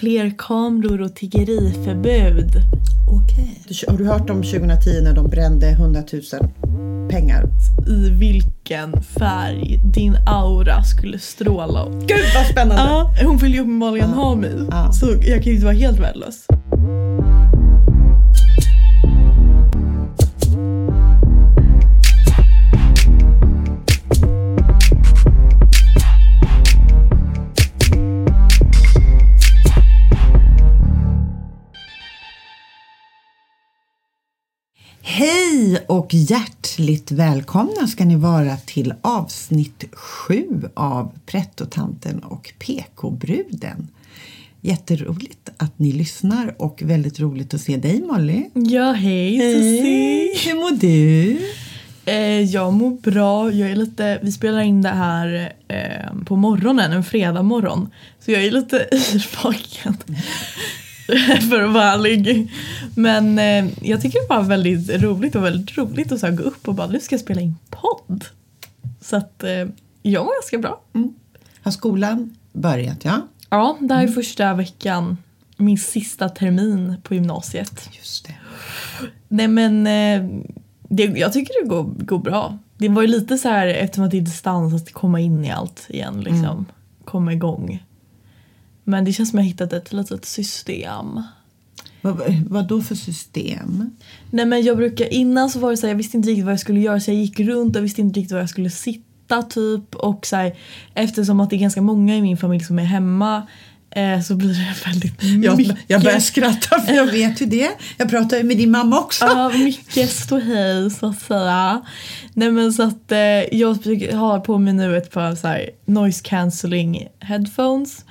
fler kameror och tiggeriförbud. Okej. Du- Har du hört om 2010 när de brände 100 000 pengar? I vilken färg din aura skulle stråla. Gud vad spännande! Ja, hon vill ju uppenbarligen ha mig. Ja. Så jag kan ju inte vara helt värdelös. Hej och hjärtligt välkomna ska ni vara till avsnitt sju av Prettotanten och PK-bruden. Jätteroligt att ni lyssnar och väldigt roligt att se dig Molly. Ja, hej Susie. Hur mår du? Eh, jag mår bra. Jag är lite, vi spelar in det här eh, på morgonen, en fredag morgon. Så jag är lite yrvaken. för att vara ärlig. Men eh, jag tycker det var väldigt roligt och väldigt roligt att så här, gå upp och bara nu ska jag spela in podd. Så att eh, jag mår ganska bra. Har skolan börjat? Ja, Ja, det här är första veckan, min sista termin på gymnasiet. just det. Nej men eh, det, jag tycker det går, går bra. Det var ju lite så här eftersom att det är distans att komma in i allt igen liksom. Komma igång. Men det känns som att jag hittat ett litet system. Vad, vad då för system? Nej men jag brukar innan så var det så här, jag visste inte riktigt vad jag skulle göra så jag gick runt och visste inte riktigt var jag skulle sitta typ och så här, eftersom att det är ganska många i min familj som är hemma eh, så blir det väldigt Jag, mycket. jag börjar skratta för jag vet ju det. Jag pratar ju med din mamma också. Ja, mycket ståhej så att säga. Nej men så att eh, jag har på mig nu ett par så här, noise cancelling headphones.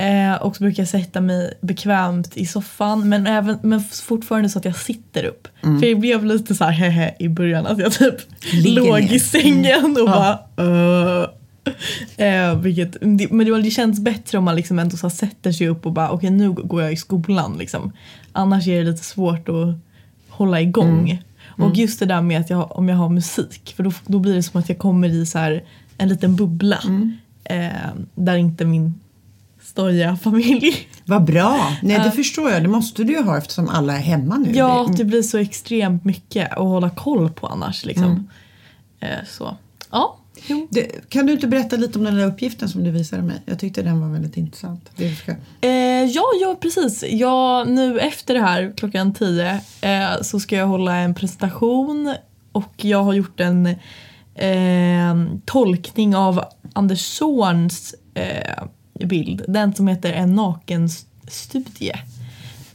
Eh, och så brukar jag sätta mig bekvämt i soffan men, även, men fortfarande så att jag sitter upp. För det blev lite så här hehe i början att jag typ Ligger låg ner. i sängen och Ja. bara uh. Eh, vilket, det, men det, det känns bättre om man liksom ändå så sätter sig upp och bara okej nu går jag i skolan liksom. Annars är det lite svårt att hålla igång. Och just det där med att jag, om jag har musik för då, då blir det som att jag kommer i så här en liten bubbla. Eh, där inte min stojiga familj. Vad bra! Nej, det förstår jag. Det måste du ju ha eftersom alla är hemma nu. Ja, det blir så extremt mycket att hålla koll på annars. Liksom. Eh, så. Ja. Det, kan du inte berätta lite om den där uppgiften som du visade mig? Jag tyckte den var väldigt intressant. Det ska... Eh, ja, ja, precis. Ja, nu efter det här klockan 10 eh, så ska jag hålla en presentation och jag har gjort en eh, tolkning av Anders Zorns eh, bild. Den som heter En nakenstudie.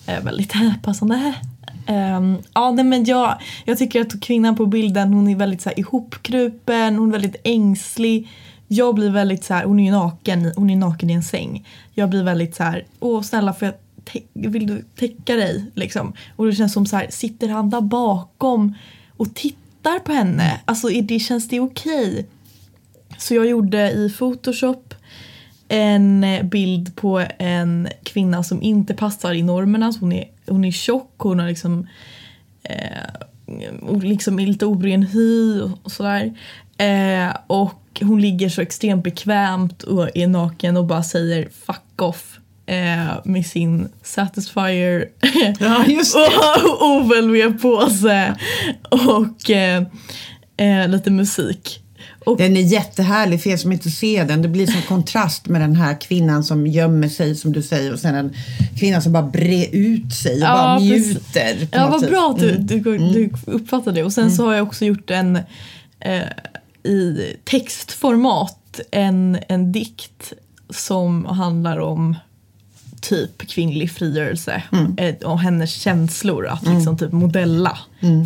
Eh, väldigt passande. Um, ja, nej, men jag, jag tycker att kvinnan på bilden hon är väldigt så här, ihopkrupen, hon är väldigt ängslig. Jag blir väldigt så här, hon är ju naken, i- hon är naken i en säng. Jag blir väldigt så här, åh snälla får jag vill du täcka dig? Liksom. Och det känns som så här, sitter han där bakom och tittar på henne? Alltså det, känns det okej? Så jag gjorde i Photoshop en eh, bild på en kvinna som inte passar i normerna. Så hon, är, hon är tjock, hon har liksom, eh, liksom är lite oren hy och, sådär. Eh, och hon ligger så extremt bekvämt och är naken och bara säger fuck off. Eh, med sin Satisfyer Ja, och OLV-påse och eh, eh, lite musik. Och Den är jättehärlig för er som inte ser den. Det blir som kontrast med den här kvinnan som gömmer sig som du säger och sen en kvinna som bara brer ut sig och Ja, bara njuter. Ja, vad sätt. bra att du, Mm. du, du uppfattade det. Och sen så har jag också gjort en eh, i textformat en, en dikt som handlar om typ kvinnlig frigörelse eh, och hennes känslor att liksom typ modella.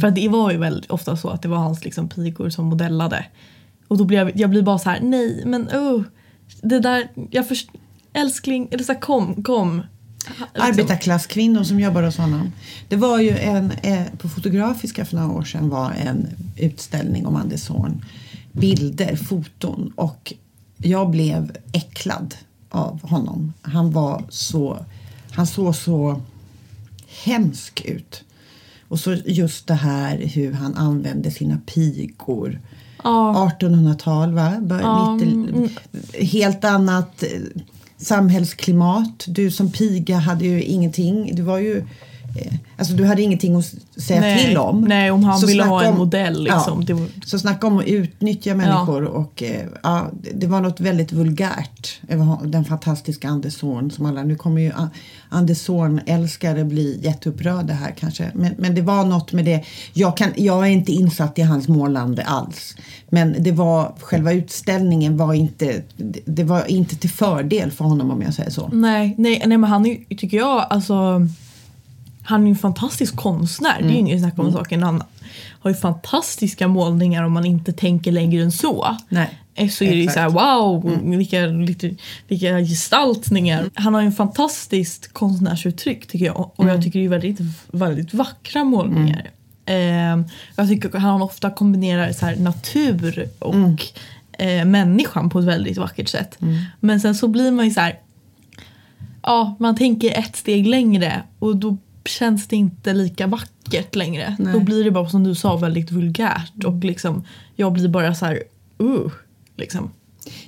För att det var ju väldigt ofta så att det var hans liksom pigor som modellade. Och då blir jag, jag blir bara så här: nej men oh, det där, jag först, älskling, eller så här, kom, kom. Liksom. Arbetarklasskvinnor som jobbar hos honom. Det var ju en, eh, på Fotografiska för några år sedan var en utställning om Anders Zorn. Bilder, foton och jag blev äcklad av honom. Han var så, han såg så hemsk ut. Och så just det här hur han använde sina pigor. Ja. 1800-tal va? Bör, Ja, mitt, i- helt annat. eh, samhällsklimat. Du som piga hade ju ingenting. Du var ju... eh, Alltså du hade ingenting att säga Nej, till om. nej, om han Så ville ha en om- modell, liksom. Var- Så snacka om att utnyttja människor och eh, ja, det- det var något väldigt vulgärt över den fantastiska Anders Zorn som alla, nu kommer ju A- Anders Zorn-älskare bli jätteupprörda här kanske. Men, men det var något med det, jag, kan, jag är inte insatt i hans målande alls. Men det var, själva utställningen var inte, det, var inte till fördel för honom om jag säger så. Nej, nej, nej men han är tycker jag, alltså han är ju en fantastisk konstnär. Det är ju inget snack om saken. Han har ju fantastiska målningar om man inte tänker längre än så. Nej, Eh, Så är det ju exakt. såhär wow, vilka, lite, vilka gestaltningar. Han har ju en fantastiskt konstnärsuttryck tycker jag. Och jag tycker det är väldigt, väldigt vackra målningar. Eh, jag tycker han ofta kombinerar så här natur och eh, människan på ett väldigt vackert sätt. Men sen så blir man ju så här ja, man tänker ett steg längre och då känns det inte lika vackert längre. Nej. Då blir det bara som du sa väldigt vulgärt och liksom jag blir bara så här uh, liksom.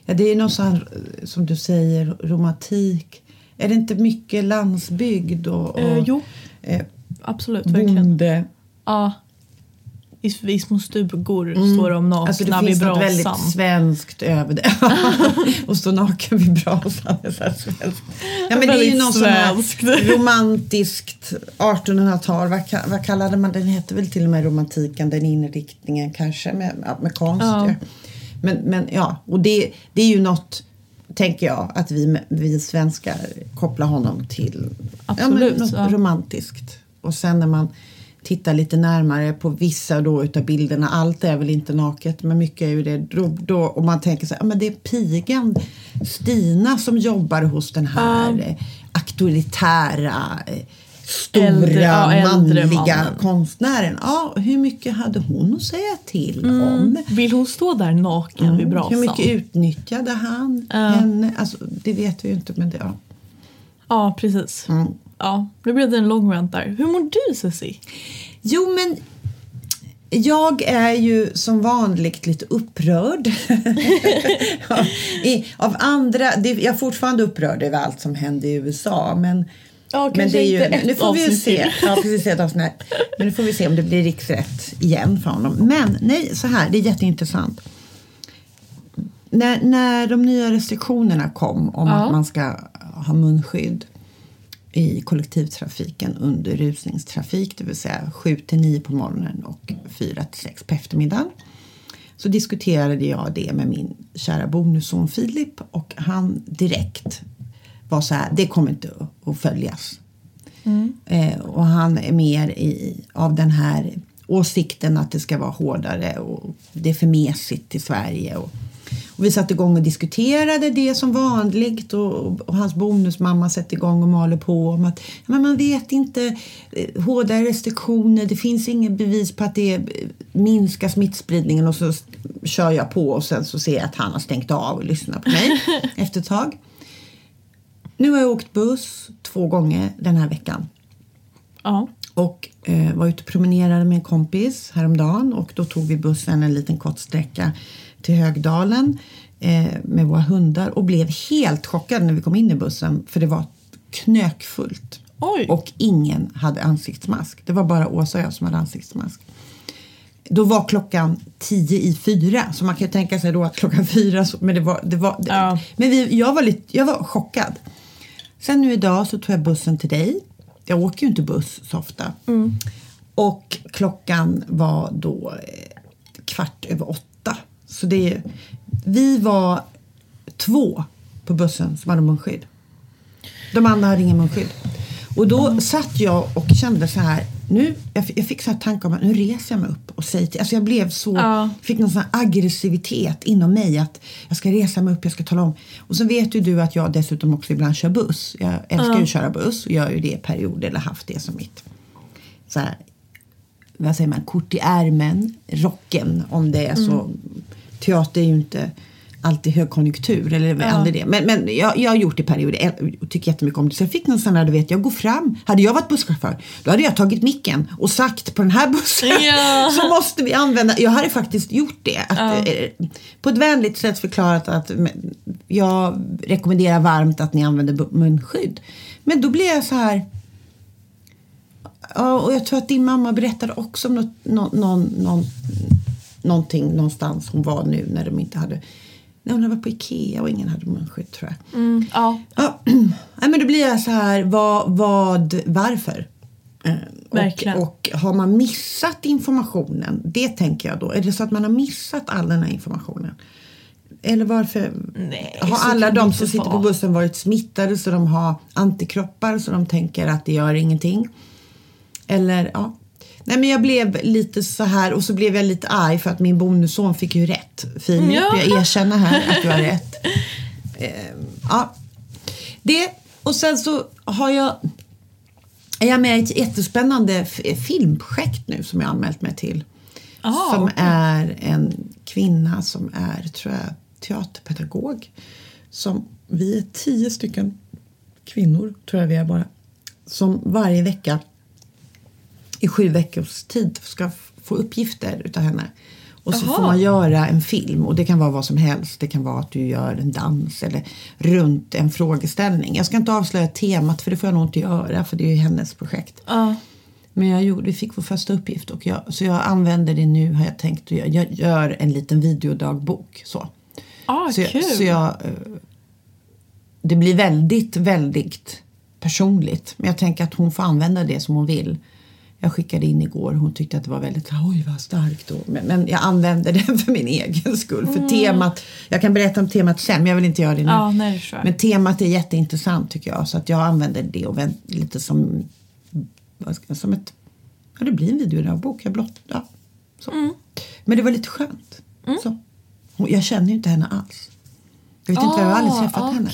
Ja, det är något sån som du säger, romantik. Är det inte mycket landsbygd och, och Eh, jo, eh, absolut, verkligen. bonde? Ja. I, I små stugor står de nakna Alltså det vid finns något brasan. väldigt svenskt över det. och stå naken vid brasan är så svenskt. Ja, men det är ju Väldigt något sån här svenskt. romantiskt 1800-tal. Vad, vad kallade man den? heter väl till och med romantiken, den inriktningen kanske med, med konst. Ja. ja. Men, men ja, och det, det är ju något tänker jag att vi, vi svenskar kopplar honom till Absolut, ja, men något ja. romantiskt. Och sen när man tittar lite närmare på vissa då utav bilderna, allt är väl inte naket men mycket är ju det. Då, då, och man tänker så här, ja, men det är pigan Stina som jobbar hos den här eh, auktoritära eh, stora Äldre- ja, äldre manliga mannen. konstnären. Ja, hur mycket hade hon att säga till om? Mm. Vill hon stå där naken vid brasan? Hur mycket utnyttjade han Ja. henne? Alltså, det vet vi ju inte men det, ja. Ja, precis. Mm. Ja, nu blev det en lång rant där. Hur mår du Ceci? Jo, men jag är ju som vanligt lite upprörd. Ja, I, av andra, det, jag är fortfarande upprörd över allt som hände i USA. Men, Ja, men det är ju, nu får vi ju se. Ja, precis, ett avsnitt. Men nu får vi se om det blir riksrätt igen för honom. Men nej, så här, det är jätteintressant. När, när de nya restriktionerna kom om Ja. att man ska ha munskydd i kollektivtrafiken under rusningstrafik, det vill säga 7 till 9 på morgonen och 4 till 6 på eftermiddagen. Så diskuterade jag det med min kära bonusson Filip och han direkt var så här, det kommer inte att följas. Eh, och han är mer i, av den här åsikten att det ska vara hårdare och det är för mesigt i Sverige. Och, och vi satte igång och diskuterade det som vanligt och, och hans bonusmamma sätter igång och maler på om att men man vet inte, eh, hårda restriktioner, det finns inget bevis på att det minskar smittspridningen och så kör jag på och sen så ser jag att han har stängt av och lyssnar på mig efter ett tag. Nu har jag åkt buss två gånger den här veckan. Ja. Och eh, var ute och promenerade med en kompis häromdagen och då tog vi bussen en liten kort sträcka till Högdalen eh, med våra hundar och blev helt chockade när vi kom in i bussen för det var knökfullt. Oj. Och ingen hade ansiktsmask. Det var bara Åsa och jag som hade ansiktsmask. Då var klockan tio i fyra, så man kan ju tänka sig då att klockan fyra, men det var, det var, Ja. men vi, jag, var lite, jag var chockad. Sen nu idag så tog jag bussen till dig. Jag åker ju inte buss så ofta. Och klockan var då eh, kvart över åtta. Så det, vi var två på bussen som hade munskydd. De andra hade ingen munskydd. Och då satt jag och kände så här, nu, jag, fick- jag fick så här tankar om att nu reser jag mig upp och säger till, alltså jag blev så, Ja. fick någon sån aggressivitet inom mig att jag ska resa mig upp, jag ska tala om. Och så vet ju du att jag dessutom också ibland kör buss. Jag älskar ju att köra buss och gör ju det i perioder eller haft det som mitt så här, vad säger man, kort i ärmen, rocken om det är så. Teater är ju inte alltid högkonjunktur. Eller aldrig det. Men, men jag, jag har gjort det i perioder och tycker jättemycket om det. Så jag fick någon sån där, du vet, jag går fram. Hade jag varit busschaufför, då hade jag tagit micken och sagt på den här bussen Ja. så måste vi använda, jag hade faktiskt gjort det. Att, eh, På ett vänligt sätt förklarat att jag rekommenderar varmt att ni använder munskydd. Men då blev jag så här, Ja, och jag tror att din mamma berättade också om något, nå, någon, någon, någonting någonstans hon var nu när de inte hade... När hade varit på Ikea och ingen hade munskydd tror jag. Mm, ja. Ja, nej, men då blir jag så här, vad, vad varför? Eh, Verkligen. Och, och har man missat informationen, det tänker jag då. Är det så att man har missat all den här informationen? Eller varför Nej, har alla de som sitter på bussen varit smittade så de har antikroppar så de tänker att det gör ingenting? Eller ja. Nej men jag blev lite så här och så blev jag lite arg för att min bonusson fick ju rätt. Filip, Ja. jag erkänner här att du har rätt. Eh, ja. Det och sen så har jag är jag med i ett jättespännande filmprojekt nu som jag har anmält mig till. Ah, som okej. är en kvinna som är, tror jag, teaterpedagog. Som vi är tio stycken kvinnor, tror jag vi är bara. Som varje vecka i sju veckors tid ska få uppgifter utav henne. Och så Jaha. får man göra en film och det kan vara vad som helst. Det kan vara att du gör en dans eller runt en frågeställning. Jag ska inte avslöja temat för det får jag nog inte göra för det är ju hennes projekt. Ja. Men jag gjorde, vi fick vår första uppgift och jag, så jag använder det nu har jag tänkt. Jag, jag gör en liten videodagbok. Så. Ah, Så, jag, så jag, eh, det blir väldigt, väldigt personligt. Men jag tänker att hon får använda det som hon vill. Jag skickade in igår hon tyckte att det var väldigt, oj vad starkt då. Men, men jag använder det för min egen skull. För temat, jag kan berätta om temat sen men jag vill inte göra det nu. Ja, nej, det. Men temat är jätteintressant tycker jag. Så att jag använder det och vänt, lite som, som ett, ja det blir en videodagbok. Jag blott, ja, så. Mm. Men det var lite skönt. Så. Hon- Jag känner ju inte henne alls. Jag vet inte, jag har aldrig träffat ah, henne.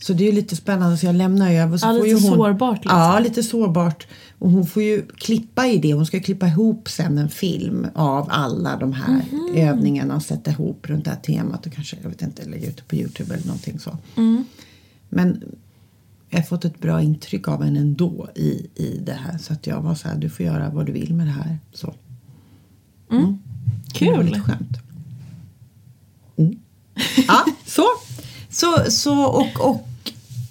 Så det är lite spännande så jag lämnar över. Så Ja, lite hon, sårbart liksom. Ja, lite sårbart. Och hon får ju klippa i det. Hon ska klippa ihop sen en film av alla de här Mhm. övningarna och sätta ihop runt det här temat och kanske, jag vet inte, lägga ut det på Youtube eller någonting så. Mm. Men jag har fått ett bra intryck av henne ändå i, i det här. Så att jag var så här, du får göra vad du vill med det här. Så. Det var Kul. lite skönt. Mm. Ja, så. Så, så och, och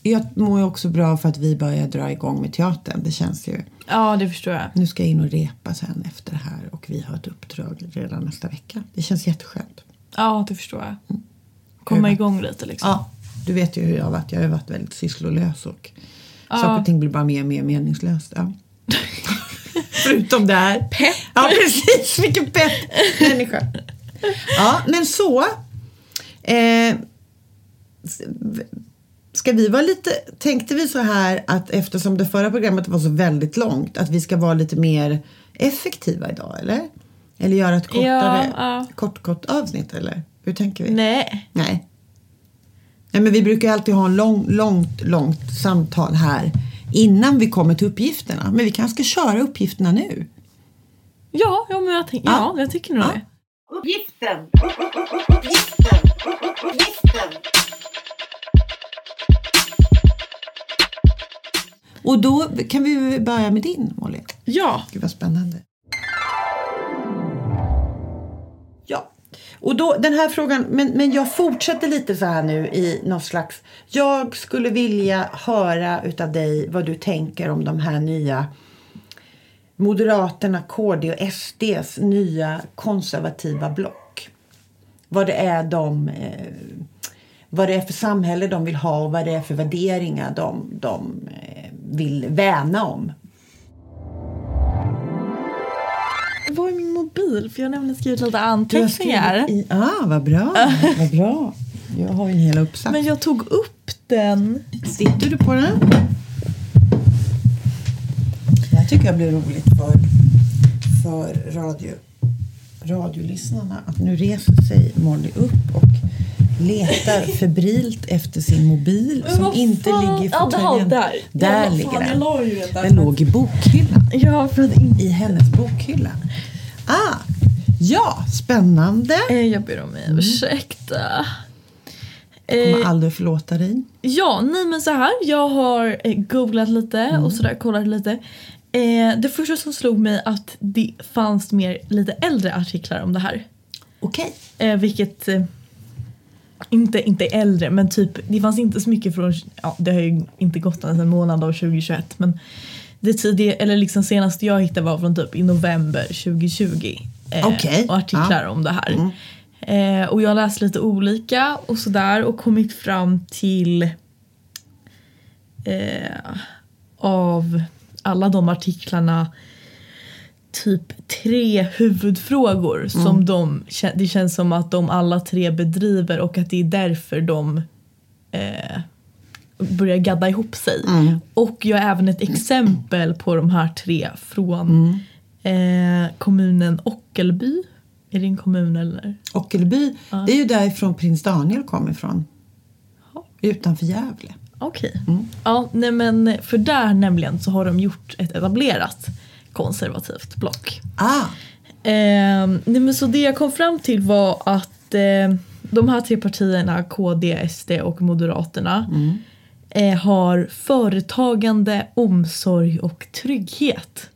jag mår ju också bra för att vi börjar dra igång med teatern. Det känns ju. Ja, det förstår jag. Nu ska jag in och repa sen efter det här och vi har ett uppdrag redan nästa vecka. Det känns jätteskönt. Ja, det förstår jag. Komma Öva. igång lite liksom. Ja, du vet ju hur jag har varit. Jag har varit väldigt sysslolös och Ja. saker och ting blir bara mer och mer meningslöst. Ja. Förutom det här. Pepp. Ja, precis. Vilken pepp människa. Ja, men så. Eh, ska vi vara lite, tänkte vi så här att eftersom det förra programmet var så väldigt långt att vi ska vara lite mer effektiva idag, eller? Eller göra ett kortare, Ja, ja. kort, kort avsnitt, eller? Hur tänker vi? Nej. Nej. Nej, men vi brukar ju alltid ha en lång, långt, långt samtal här innan vi kommer till uppgifterna. Men vi kanske ska köra uppgifterna nu. Ja, ja, men jag, tänk, ja. Ja. jag tycker nog Ja. det. Uppgiften! Uppgiften! Uppgiften! Och då kan vi börja med din, Molly. Ja. Gud vad spännande. Ja, och då den här frågan, men, men jag fortsätter lite så här nu i någon slags, jag skulle vilja höra utav dig vad du tänker om de här nya Moderaterna, KD och SDs nya konservativa block. Vad det är de eh, vad det är för samhälle de vill ha och vad det är för värderingar de, de eh, vill värna om. Vad är min mobil? För jag har nämligen skrivit lite anteckningar. skrivit i, ah, vad bra, vad bra. Jag har ju en hel uppsats. Men jag tog upp den. Sitter du på den? Det här tycker jag blir roligt för, för radio, radiolyssnarna. Att nu reser sig Molly upp och letar febrilt efter sin mobil Men som inte ligger i Ja, där, fåtöljen. där. Där Ja, ligger fan, den. ju den låg i bokhyllan. Ja, för att inte... I hennes bokhylla. Ah, Ja, spännande. Eh, jag ber om ursäkt. Jag kommer Eh, aldrig förlåta dig. ja, nej men så här. Jag har eh, googlat lite och sådär, kollat lite. Eh, det första som slog mig att det fanns mer lite äldre artiklar om det här. Okej. Eh, vilket eh, inte, inte äldre men typ det fanns inte så mycket från, ja det har ju inte gått ens en månad av 2021 men det tidiga, eller liksom senaste jag hittade var från typ i november 2020. Eh, Okej, Och artiklar om det här. Eh, och jag har läst lite olika och sådär och kommit fram till eh, av alla de artiklarna typ tre huvudfrågor som de, det känns som att de alla tre bedriver och att det är därför de eh, börjar gadda ihop sig. Och jag har även ett exempel på de här tre från eh, kommunen Ockelby. Är det en kommun eller? Ockelby, det är ju därifrån prins Daniel kom ifrån. Ja. Utanför Gävle. Okej. Ja, nej men för där nämligen så har de gjort ett etablerat konservativt block. Ah, Eh, nej men så det jag kom fram till var att eh, de här tre partierna, KD, SD och Moderaterna eh, har företagande, omsorg och trygghet.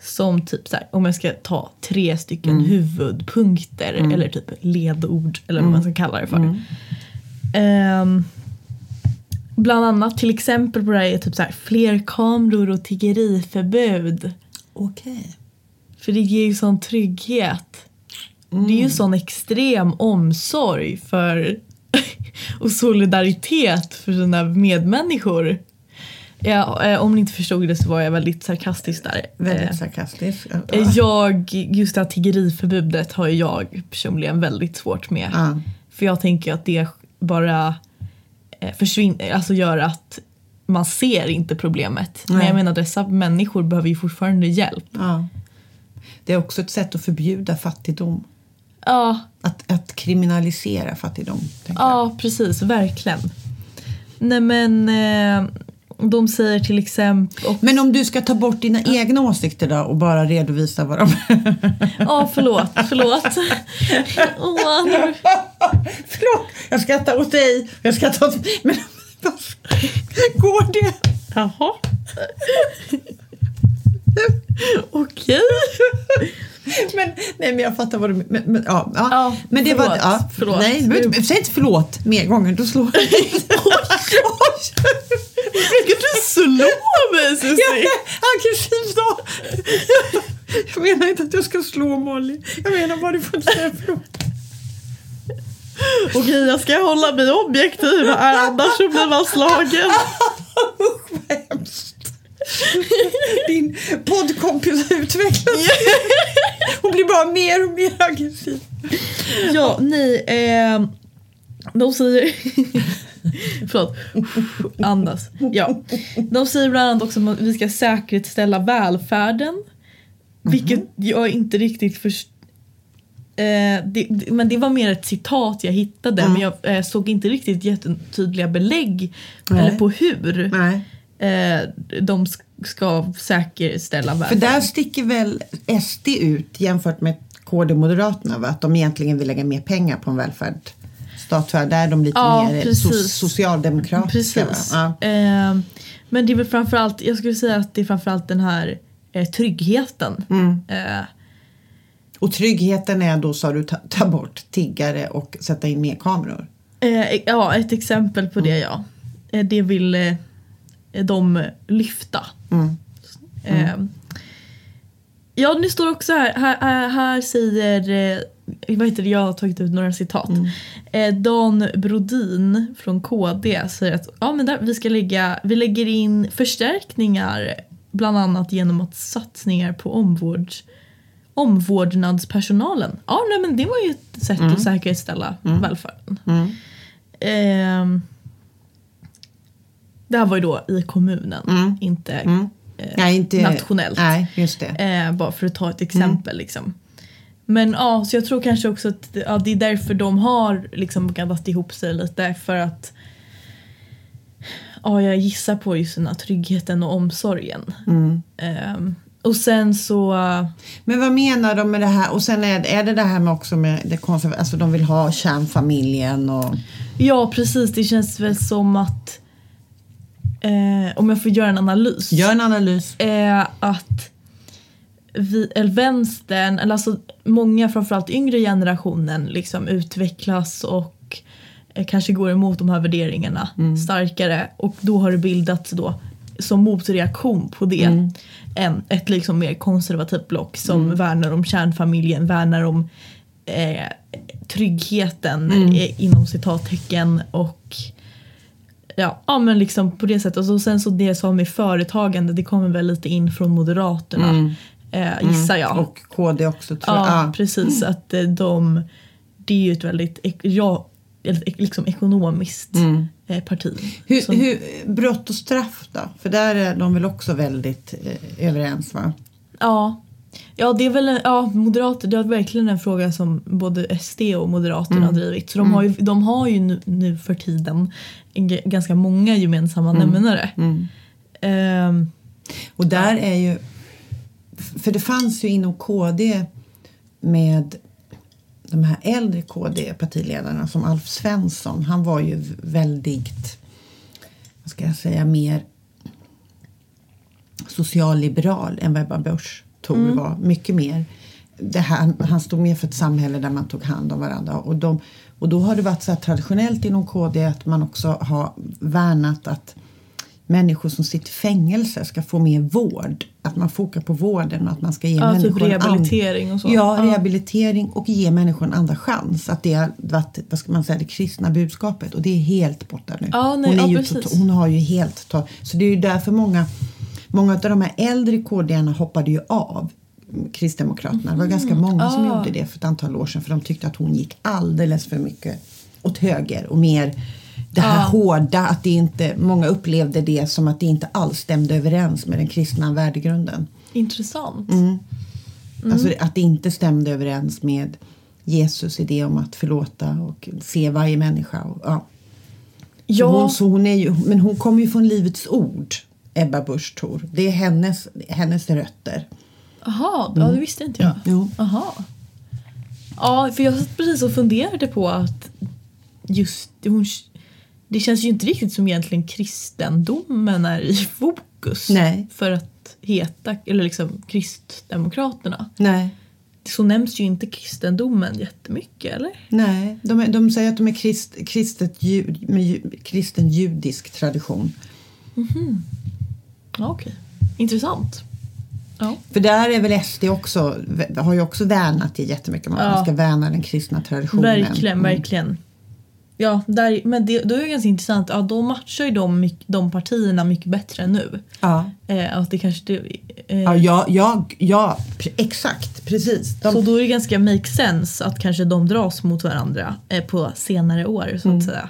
Som typ så här, om jag ska ta tre stycken huvudpunkter eller typ ledord eller vad man ska kalla det för. Ehm, bland annat till exempel på det här är typ så här, fler kameror och tiggeriförbud. Okej. För det ger ju sån trygghet. Det är ju sån extrem omsorg för och solidaritet för sina medmänniskor. Ja, eh, om ni inte förstod det så var jag väldigt sarkastisk där. Väldigt Eh, sarkastisk. Jag, just det här tiggeriförbudet har jag personligen väldigt svårt med. Ja. För jag tänker att det bara eh, försvinner, alltså gör att man ser inte problemet. Men Nej. jag menar dessa människor behöver ju fortfarande hjälp. Ja. Det är också ett sätt att förbjuda fattigdom. Ja, Att, att kriminalisera fattigdom. tänker jag. Ja, precis. Verkligen. Nej men eh, de säger till exempel... Och, Men om du ska ta bort dina egna åsikter då och bara redovisa vad de... Ja, förlåt. Förlåt. Nu- Förlåt, jag skrattar åt dig. Jag skrattar åt... Men går det? Jaha. Okej. Men, nej, men jag fattar vad du. Men, men, ja, ja. Ja, men det var... förlåt, Ja, förlåt. Nej, men, säg inte förlåt mer gånger. Då slår jag dig. Ska du slå mig Susie? är aggressiv då. Jag menar inte att jag ska slå Molly. Jag menar bara du får inte säga förlåt. Okej, jag ska hålla mig objektiv här annars blir man slagen. Usch vad hemskt. Din poddkompis har utvecklats. Hon blir bara mer och mer aggressiv. Ja, ni... Eh, de säger... Förlåt. Andas. Ja. De säger bland annat också att vi ska säkerställa välfärden. Vilket jag inte riktigt förstår. Eh, det, men det var mer ett citat jag hittade men jag eh, såg inte riktigt jättetydliga belägg Nej. eller på hur eh, de sk- ska säkerställa För välfärden. där sticker väl SD ut jämfört med KD och Moderaterna va? Att de egentligen vill lägga mer pengar på en välfärdsstat. För där är de lite Ja, mer so- socialdemokratiska. Precis. Ja. Eh, men det är väl framförallt, jag skulle säga att det är framförallt den här eh, tryggheten. Mm. Och tryggheten är då, sa du, ta, ta bort tiggare och sätta in mer kameror. eh, ja, ett exempel på det ja. Eh, det vill eh, de lyfta. Mm. Eh, ja, det står också här, här, här, säger, eh, vad heter det, jag har tagit ut några citat. Eh, Dan Brodin från KD säger att ja, men där, vi ska lägga, vi lägger in förstärkningar bland annat genom att satsningar på omvård, omvårdnadspersonalen. Ja, nej, men det var ju ett sätt att säkerställa välfärden. Mm. Ehm, det här var ju då i kommunen, Mm. inte Mm. eh, Nej, inte, nationellt. Nej, just det. Eh, bara för att ta ett exempel liksom. Men ja, så jag tror kanske också att ja, det är därför de har liksom gaddat ihop sig lite för att ja, jag gissar på just den här tryggheten och omsorgen. Mm. Ehm, och sen så... Men vad menar de med det här? Och sen är, är det det här med också med det konserv- alltså de vill ha kärnfamiljen och... Ja, precis. Det känns väl som att... Eh, om jag får göra en analys. Gör en analys. Eh, att vi, eller vänstern, eller alltså många framförallt yngre generationen liksom utvecklas och eh, kanske går emot de här värderingarna starkare. Och då har det bildats då som motreaktion på det en, ett liksom mer konservativt block som värnar om kärnfamiljen, värnar om eh, tryggheten eh, inom citattecken och Ja, ja men liksom på det sättet. Och så, sen så det som med företagande det kommer väl lite in från Moderaterna. Eh, gissar jag. Och KD också tror jag. ja, Ah. precis. Att eh, de, det är ju ett väldigt ja, liksom ekonomiskt eh, parti. Hur, Som- hur, brott och straff då? För där är de väl också väldigt eh, överens va? Ja. Ja, det är väl, ja, moderater, det är verkligen en fråga som både SD och Moderaterna har drivit. Så de har ju, de har ju nu, nu för tiden en ganska många gemensamma nämnare. Ehm, Och där är ju... För det fanns ju inom KD med de här äldre KD-partiledarna som Alf Svensson. Han var ju väldigt, vad ska jag säga, mer socialliberal än vad Ebba Busch Thor var. Mycket mer. Det här, han stod mer för ett samhälle där man tog hand om varandra. Och, de, och då har det varit så traditionellt inom KD att man också har värnat att människor som sitter i fängelse ska få mer vård. Att man fokar på vården och att man ska ge Ja, typ människor and- rehabilitering och så. Ja, rehabilitering och ge människor en andra chans. Att det har varit vad ska man säga, det kristna budskapet och det är helt borta nu. Ja, nej, hon, är ja, ju tot- hon har ju helt ta- Så det är ju därför många, många av de här äldre KD-arna hoppade ju av Kristdemokraterna. Det var ganska många som gjorde det för ett antal år sedan för de tyckte att hon gick alldeles för mycket åt höger och mer det här Ja. hårda, att det inte, många upplevde det som att det inte alls stämde överens med den kristna värdegrunden. intressant. Mm. Mm. Alltså att det inte stämde överens med Jesus idé om att förlåta och se varje människa. Och, ja. Ja, hon, så hon är ju, men hon kommer ju från Livets Ord, Ebba Busch Thor. Det är hennes, hennes rötter. Jaha, ja, det visste inte jag. Jo. Aha. Ja, för jag satt precis och funderade på att just hon, det känns ju inte riktigt som egentligen kristendomen är i fokus Nej. för att heta, eller liksom kristdemokraterna. Nej. Så nämns ju inte kristendomen jättemycket, eller? Nej, de, är, de säger att de är krist, kristet, jud, med ju, kristen judisk tradition. Ja, okej. Intressant. Ja. För där är väl SD också, har ju också värnat det jättemycket. Man Ja. ska värna den kristna traditionen. Verkligen, Mm. verkligen. Ja, där, men det, då är det ganska intressant. Ja, då matchar ju de, de partierna mycket bättre nu. Ja. Eh, att det kanske... det, Eh, Ja, ja, ja, ja exakt, precis. De, Så då är det ganska make sense att kanske de dras mot varandra eh, på senare år så att säga.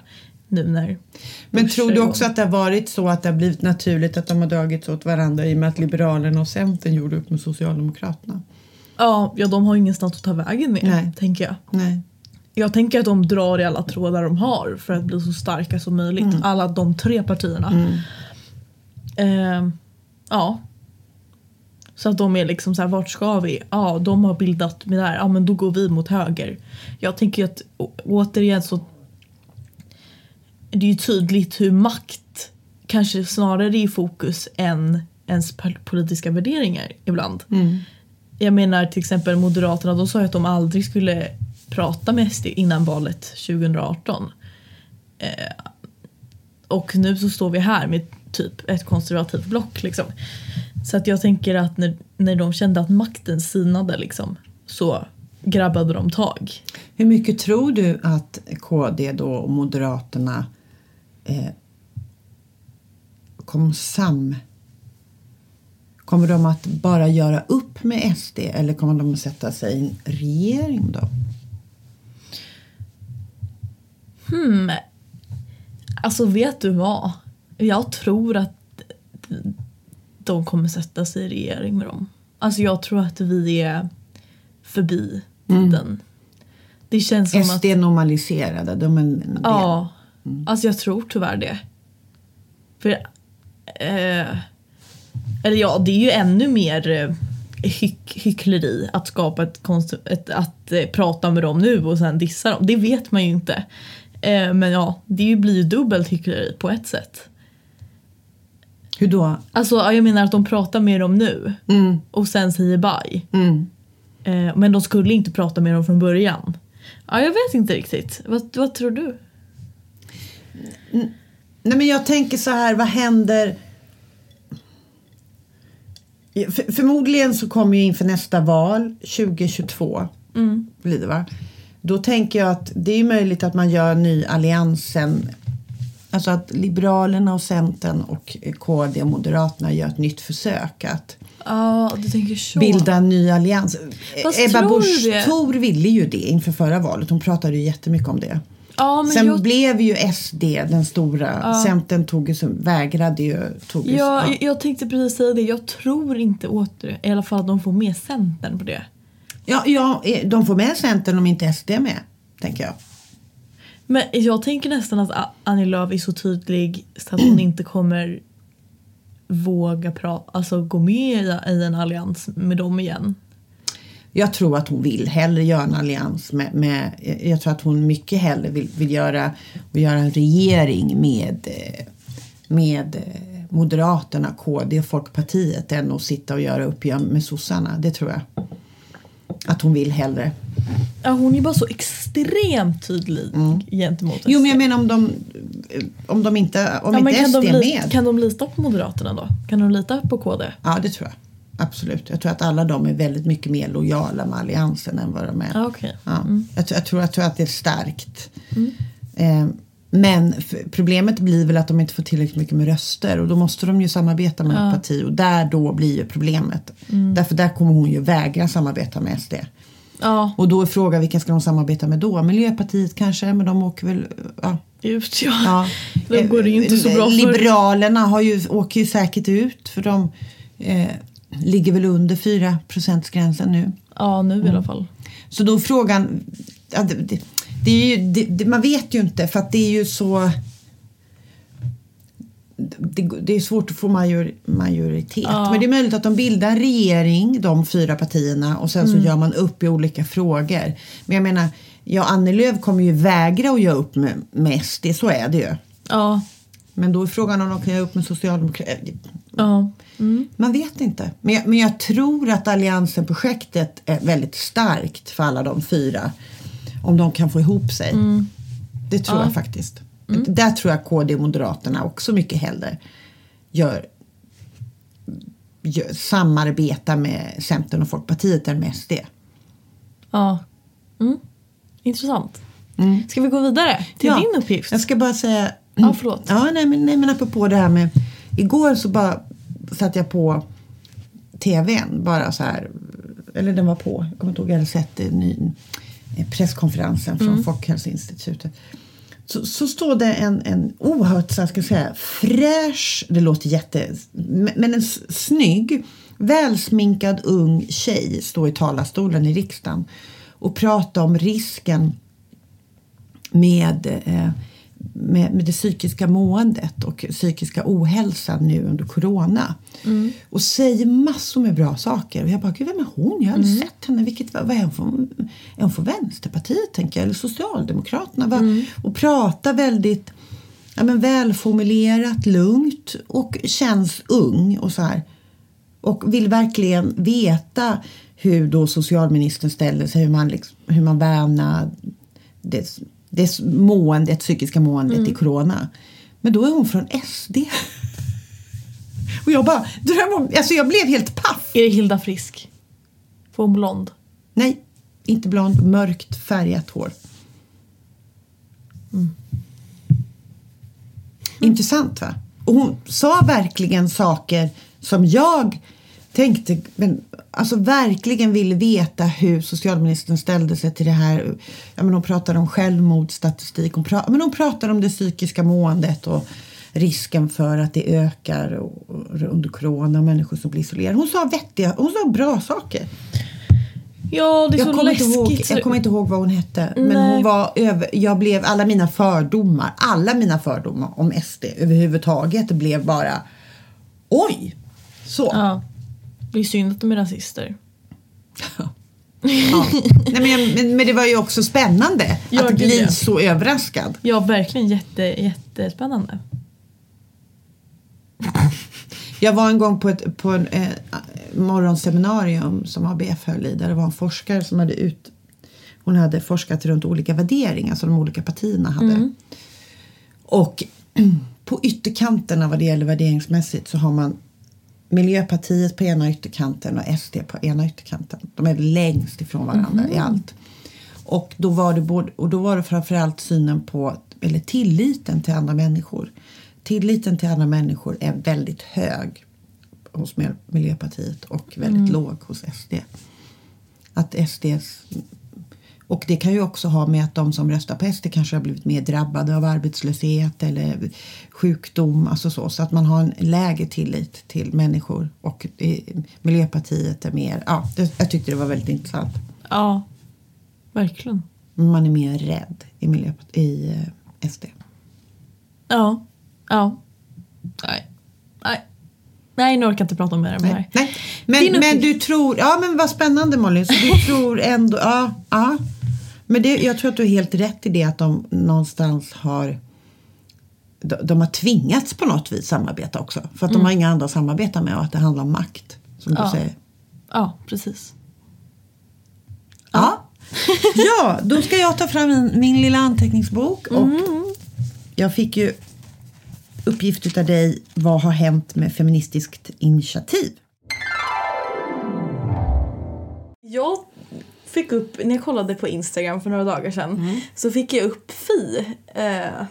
Nu när Mm. men tror du också att det har varit så att det har blivit naturligt att de har dragits åt varandra i och med att Liberalerna och Centern gjorde upp med Socialdemokraterna? Ja, ja, de har ingenstans att ta vägen med, Nej. tänker jag. Nej. Jag tänker att de drar i alla trådar de har för att bli så starka som möjligt. Mm. Alla de tre partierna. Eh, ja. Så att de är liksom så här, vart ska vi? Ja, de har bildat med det här. Ja, men då går vi mot höger. Jag tänker att å- återigen så det är ju tydligt hur makt kanske snarare är i fokus än ens pol- politiska värderingar ibland. Jag menar till exempel Moderaterna, de sa ju att de aldrig skulle prata med SD innan valet 2018. Eh, och nu så står vi här med typ ett konservativt block liksom. Så att jag tänker att när, när de kände att makten sinade liksom så grabbade de tag. Hur mycket tror du att KD då och Moderaterna eh, kom sam... Kommer de att bara göra upp med SD eller kommer de att sätta sig i en regering då? Hmm. Alltså vet du vad? Jag tror att de kommer sätta sig i regering med dem. Alltså jag tror att vi är förbi tiden. Det känns som att... SD är normaliserade, de är en. Ja, alltså jag tror tyvärr det. För, eh, Eller ja, det är ju ännu mer eh, hyck, hyckleri att skapa ett, konst, ett att eh, prata med dem nu och sen dissa dem. Det vet man ju inte. Eh, men ja, det blir ju dubbelt hyckleri på ett sätt. Hur då? Alltså ja, jag menar att de pratar med dem nu Mm, och sen säger bye. mm. Eh, men de skulle inte prata med dem från början. Ja, jag vet inte riktigt. Vad, vad tror du? Nej men jag tänker så här, vad händer? För, förmodligen så kommer ju inför nästa val 2022 Mm. blir det va? Då tänker jag att det är möjligt att man gör ny alliansen. Alltså att Liberalerna och Centern och KD och Moderaterna gör ett nytt försök att så. bilda en ny allians. Fast Ebba Busch? Thor ville ju det inför förra valet. Hon pratade ju jättemycket om det. Men Sen jag, blev ju SD den stora. Centern tog ju, vägrade ju. Tog ja, ja. jag, jag tänkte precis säga det. Jag tror inte åter, i alla fall att de får med Centern på det. Ja, ja, eh, de får med Centern om inte SD är med, tänker jag. Men jag tänker nästan att Annie Lööf är så tydlig så att hon inte kommer våga pra- alltså gå med i, en allians med dem igen. Jag tror att hon vill hellre göra en allians med, med jag tror att hon mycket hellre vill, vill göra, vill göra en regering med, eh, med eh, Moderaterna, KD och Folkpartiet än att sitta och göra upp med sossarna. Det tror jag. Att hon vill hellre. Ja, hon är bara så extremt tydlig gentemot Mm. Jo, men jag SD. menar om de, om de inte, om ja, inte kan, SD de är med. kan de lita på Moderaterna då? Kan de lita på KD? Ja, det tror jag. Absolut. Jag tror att alla de är väldigt mycket mer lojala med alliansen än vad de är. Okej. Ja, jag, tror- jag, tror, jag tror att det är starkt. Eh, men problemet blir väl att de inte får tillräckligt mycket med röster och då måste de ju samarbeta med ett parti och där då blir ju problemet. Därför där kommer hon ju vägra samarbeta med SD. Ja, Och då är frågan vilka ska de samarbeta med då? Miljöpartiet kanske, men de åker väl... Ja. ut ja. Ja. Då går det ju inte så bra för... Liberalerna har ju, åker ju säkert ut för de eh, ligger väl under 4 gränsen nu. Ja, nu i Mm. alla fall. Så då är frågan, ja, det, det, ju, det, det, man vet ju inte för att det är ju så det, det är svårt att få major, majoritet. Ja. Men det är möjligt att de bildar en regering, de fyra partierna och sen så Mm. gör man upp i olika frågor. Men jag menar, ja, Annie Lööf kommer ju vägra att göra upp med, med SD, så är det ju. Ja, Men då är frågan om de kan göra upp med Socialdemokraterna. ja. Mm. Man vet inte. Men jag, men jag tror att Alliansen-projektet är väldigt starkt för alla de fyra. Om de kan få ihop sig. Det tror Ja. jag faktiskt. Där tror jag KD och Moderaterna också mycket hellre gör, gör samarbetar med Centern och Folkpartiet än med SD. ja. Mm. Intressant. Ska vi gå vidare till Ja, din uppgift? Jag ska bara säga... Ja, förlåt. Ja, nej, men, nej, men apropå det här med... Igår så bara satte jag på tvn bara så här. Eller den var på. Jag kommer inte ihåg. Jag hade sett ny, eh, presskonferensen från Folkhälsoinstitutet. Så, så står det en, en oerhört så ska säga, fräsch, det låter jätte, men en snygg, välsminkad ung tjej står i talarstolen i riksdagen och pratar om risken med, eh, med, med det psykiska måendet och psykiska ohälsan nu under corona. Och säger massor med bra saker. Och jag bara, gud vem är hon? Jag har aldrig sett henne. Vilket, vad är hon för, är hon för Vänsterpartiet tänker jag? Eller Socialdemokraterna? Va? Och pratar väldigt ja, men välformulerat, lugnt och känns ung och så här. Och vill verkligen veta hur då socialministern ställer sig, hur man, liksom, hur man värnar det, det måendet, psykiska måendet i corona. Men då är hon från SD. Och jag bara, dröm om, alltså jag blev helt paff. Är det Hilda Frisk? Får hon blond? Nej, inte blond, mörkt färgat hår. Intressant va? Och hon sa verkligen saker som jag tänkte, men alltså verkligen ville veta hur socialministern ställde sig till det här. Ja, men hon pratade om självmordsstatistik, hon, pra, men hon pratade om det psykiska måendet och risken för att det ökar och, och, under corona, människor som blir isolerade. Hon sa vettiga, hon sa bra saker. Ja, det är Jag så kommer, inte läskigt. ihåg, så- jag kommer inte ihåg vad hon hette. Men Nej. hon var över, jag blev, alla mina fördomar, alla mina fördomar om SD överhuvudtaget blev bara oj! Så. Ja. Det är synd att de är rasister. Ja. Nej, men, jag- men, men det var ju också spännande Ja, att bli ja. så överraskad. Ja, verkligen jätte, jättespännande. Jag var en gång på ett på en, eh, morgonseminarium som ABF höll i där det var en forskare som hade ut hon hade forskat runt olika värderingar som de olika partierna hade. Och på ytterkanterna vad det gäller värderingsmässigt så har man Miljöpartiet på ena ytterkanten och SD på ena ytterkanten. De är längst ifrån varandra i allt. Och då var det, både, och då var det framförallt synen på, eller tilliten till andra människor. Tilliten till andra människor är väldigt hög hos Mil- Miljöpartiet och väldigt låg hos SD. Att SDs, och det kan ju också ha med att de som röstar på SD kanske har blivit mer drabbade av arbetslöshet eller sjukdom. Alltså så, så att man har en lägre tillit till människor. Och eh, Miljöpartiet är mer, ja, det, jag tyckte det var väldigt intressant. Ja, verkligen. Man är mer rädd i, Miljöpartiet, i eh, SD. Ja. Ja. Nej. Nej, nu orkar jag inte prata mer om det här. Nej. Men, men du tror, ja men vad spännande Molly, så du tror ändå, ja, ja. Men det, jag tror att du har helt rätt i det att de någonstans har de, de har tvingats på något vis samarbeta också. För att de har inga andra att samarbeta med och att det handlar om makt. Som du Ja. säger. Ja, precis. Ja. ja, då ska jag ta fram min, min lilla anteckningsbok. Och Jag fick ju uppgift av dig, vad har hänt med Feministiskt initiativ? Jag fick upp, när jag kollade på Instagram för några dagar sedan, så fick jag upp Fi. Eh,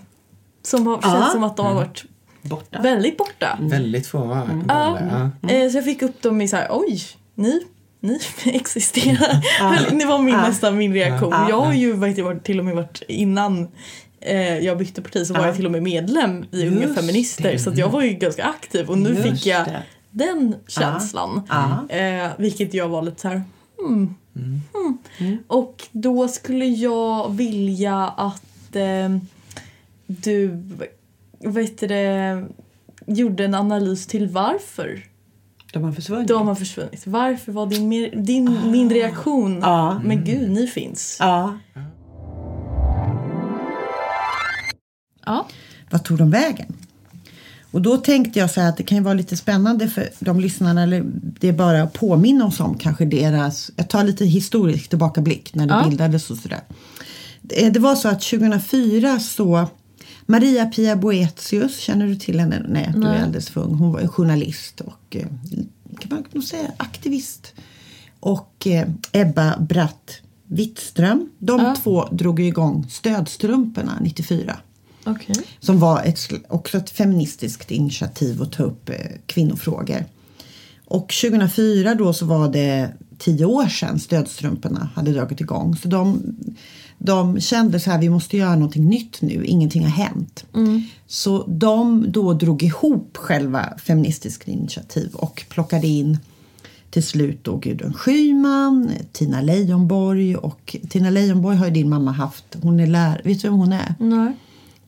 som har, känns som att de har varit Borta. väldigt borta. Väldigt få var Mm. Ja. ja. Eh, så jag fick upp dem i så här, oj, ni, ni existerar. Det var min, nästan min reaktion. Ja. Jag har ju varit, till och med varit innan eh, jag bytte parti så var Ja. jag till och med medlem i Unga Just Feminister det. så jag var ju ganska aktiv och nu Just fick jag det. den känslan. Ja. Eh, vilket jag var lite så här, hmm, hmm. Och då skulle jag vilja att eh, du, vet du det, gjorde en analys till varför De har försvunnit. de har försvunnit. Varför var din, mer, din min reaktion? Ja. Men gud, ni finns. Ja. Ja. Vad tog de vägen? Och då tänkte jag så här att det kan ju vara lite spännande för de lyssnarna, eller det är bara att påminna oss om kanske deras, jag tar lite historisk tillbakablick när det Ja. bildades och sådär. Det, det var så att 2004 så Maria Pia Boetius, känner du till henne? Nej, du är alldeles för ung. Hon var journalist och eh, kan man nog säga aktivist. Och eh, Ebba Bratt Wittström, de Ja. två drog igång Stödstrumporna 94 Okej. som var ett, också ett feministiskt initiativ att ta upp eh, kvinnofrågor. Och 2004 då så var det tio år sedan stödstrumporna hade dragit igång. Så de, de kände så här, vi måste göra någonting nytt nu, ingenting har hänt. Så de då drog ihop själva Feministiskt initiativ och plockade in till slut då Gudrun Schyman, Tina Leijonborg och Tina Leijonborg har ju din mamma haft, hon är lärare, vet du vem hon är? Nej.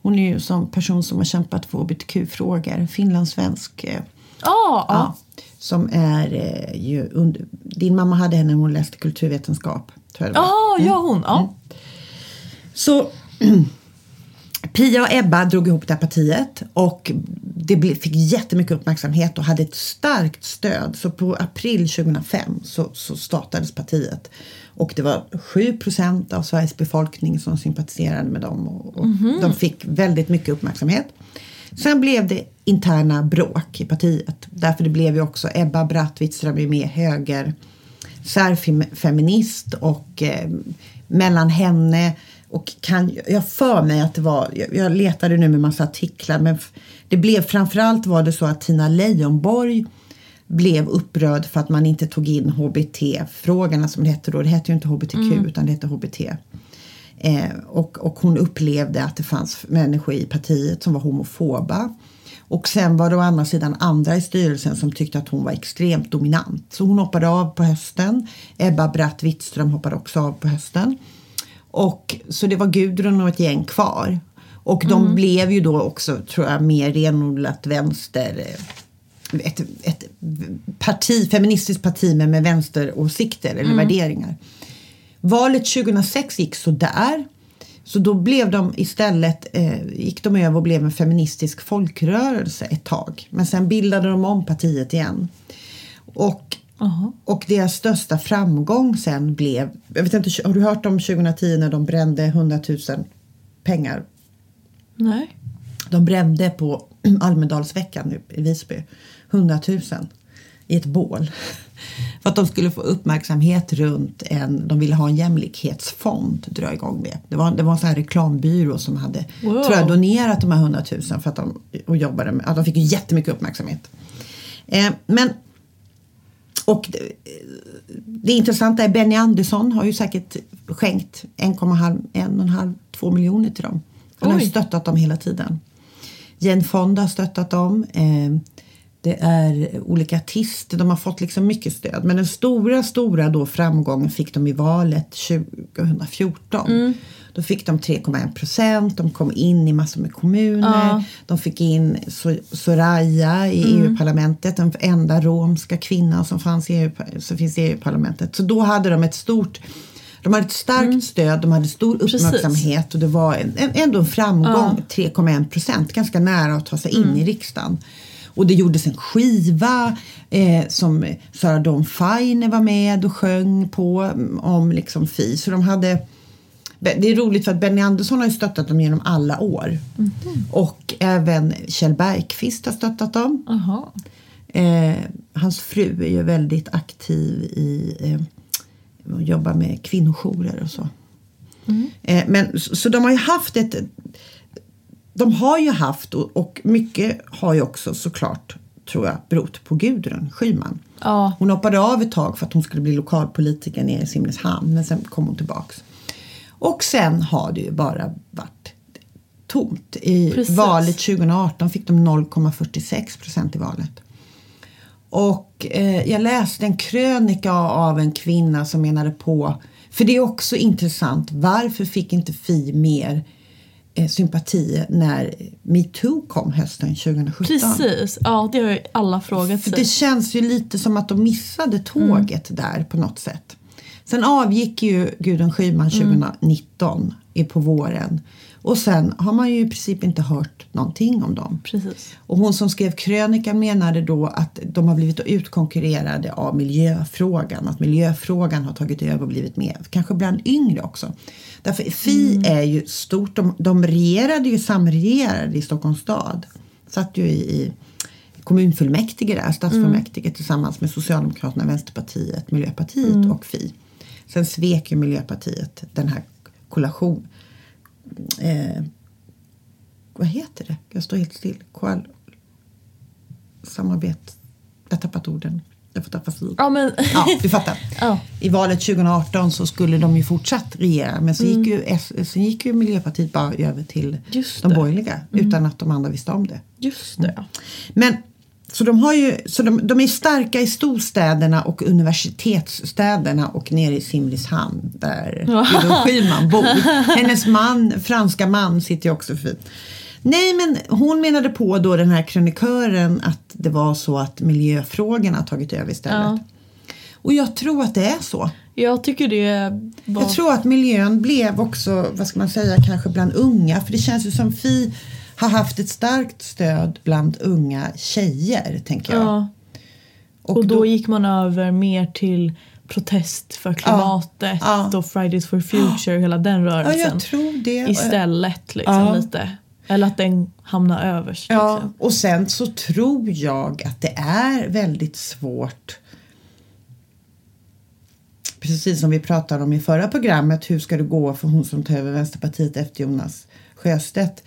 Hon är ju som person som har kämpat för hbtq-frågor, finlandssvensk. Eh, Ah, ja. ja, som är eh, ju under, din mamma hade henne när hon läste kulturvetenskap. Tror jag det var. Ja, ja hon. Ja. Så Pia och Ebba drog ihop det här partiet och det fick jättemycket uppmärksamhet och hade ett starkt stöd. Så på april 2005 så, så startades partiet. Och det var 7 procent av Sveriges befolkning som sympatiserade med dem. Och, och De fick väldigt mycket uppmärksamhet. Sen blev det interna bråk i partiet. Därför det blev ju också Ebba Bratt Wittström är med höger särfeminist och eh, mellan henne och kan, jag för mig att det var, jag, jag letade nu med massa artiklar men det blev framförallt var det så att Tina Leijonborg blev upprörd för att man inte tog in HBT-frågorna som det hette då. Det hette ju inte HBTQ utan det hette HBT. Eh, och, och hon upplevde att det fanns människor i partiet som var homofoba. Och sen var det å andra sidan andra i styrelsen som tyckte att hon var extremt dominant. Så hon hoppade av på hösten. Ebba Bratt Wittström hoppade också av på hösten. Och, så det var Gudrun och ett gäng kvar. Och de blev ju då också, tror jag, mer renodlat vänster. eh, Ett, ett parti, feministiskt parti men med vänsteråsikter eller Mm. värderingar. Valet 2006 gick så där. Så då blev de istället, eh, gick de över och blev en feministisk folkrörelse ett tag. Men sen bildade de om partiet igen. Och, Jaha. och deras största framgång sen blev, jag vet inte, har du hört om 2010 när de brände 100 000 pengar Nej. de brände på Almedalsveckan nu i Visby 100 000 i ett bål. För att de skulle få uppmärksamhet runt en, de ville ha en jämlikhetsfond dra igång med. Det var, det var en sån här reklambyrå som hade Wow. tror jag, donerat de här 100 000 för att de, och jobbade med, att de fick ju jättemycket uppmärksamhet. Eh, men och det, det intressanta är Benny Andersson har ju säkert skänkt 1,5-2 miljoner till dem. Han har Oj. stöttat dem hela tiden. Jane Fonda har stöttat dem. Eh, det är olika artister, de har fått liksom mycket stöd. Men den stora, stora då framgången fick de i valet 2014. Då fick de 3,1 procent, de kom in i massor med kommuner. Ja. De fick in So- Soraya i EU-parlamentet, den enda romska kvinnan som, fanns i EU, som finns i EU-parlamentet. Så då hade de ett stort de hade ett starkt stöd, de hade stor Precis. uppmärksamhet och det var en, en, ändå en framgång, 3,1 procent, ganska nära att ta sig in i riksdagen. Och det gjordes en skiva eh, som Sarah Dawn Finer var med och sjöng på mm, om liksom Fi. Så de hade det är roligt för att Benny Andersson har ju stöttat dem genom alla år. Och även Kjell Bergqvist har stöttat dem. Eh, hans fru är ju väldigt aktiv i eh, och jobbar med kvinnojourer och så. Eh, men, så, så de har ju haft ett... De har ju haft och, och mycket har ju också såklart tror jag berott på Gudrun Schyman. Ja. Hon hoppade av ett tag för att hon skulle bli lokalpolitiker nere i Simrishamn men sen kom hon tillbaks. Och sen har det ju bara varit tomt. I Precis. valet 2018 fick de 0,46 procent i valet. Och eh, jag läste en krönika av en kvinna som menade på, för det är också intressant, varför fick inte Fi mer eh, sympati när metoo kom hösten 2017? Precis. Ja, det har ju alla frågat För sig. det känns ju lite som att de missade tåget där på något sätt. Sen avgick ju Gudrun Schyman 2019 i på våren. Och sen har man ju i princip inte hört någonting om dem. Precis. Och hon som skrev krönikan menade då att de har blivit utkonkurrerade av miljöfrågan. Att miljöfrågan har tagit över och blivit med. Kanske bland yngre också. Därför Fi är ju stort. De, de regerade ju, samregerade i Stockholms stad. Satt ju i, i kommunfullmäktige där, stadsfullmäktige tillsammans med Socialdemokraterna, Vänsterpartiet, Miljöpartiet och Fi. Sen svek ju Miljöpartiet den här koalition... Eh, vad heter det? Jag står helt still. Koal... Samarbete. Jag har tappat orden. Jag får tappa sid. Ja, men... Ja, du fattar. Ja. I valet 2018 så skulle de ju fortsatt regera men så gick, ju, sen gick ju Miljöpartiet bara över till Just de det. borgerliga utan att de andra visste om det. Just det. Men så de, har ju, så de, de är starka i storstäderna och universitetsstäderna och nere i Simrishamn där Gudrun Schyman bor. Hennes man, franska man, sitter ju också fint. Nej, men hon menade på då den här krönikören att det var så att miljöfrågorna har tagit över istället. Ja. Och jag tror att det är så. Jag tycker det var... Jag tror att miljön blev också, vad ska man säga, kanske bland unga. För det känns ju som Fi har haft ett starkt stöd bland unga tjejer, tänker jag. Ja. Och, då, gick man över mer till protest för klimatet ja. och Fridays for Future, hela den ja, rörelsen. jag tror det. Istället liksom Ja. lite. Eller att den hamnar överst. Ja, Liksom. och sen så tror jag att det är väldigt svårt Precis som vi pratade om i förra programmet, hur ska det gå för hon som tar över Vänsterpartiet efter Jonas Sjöstedt?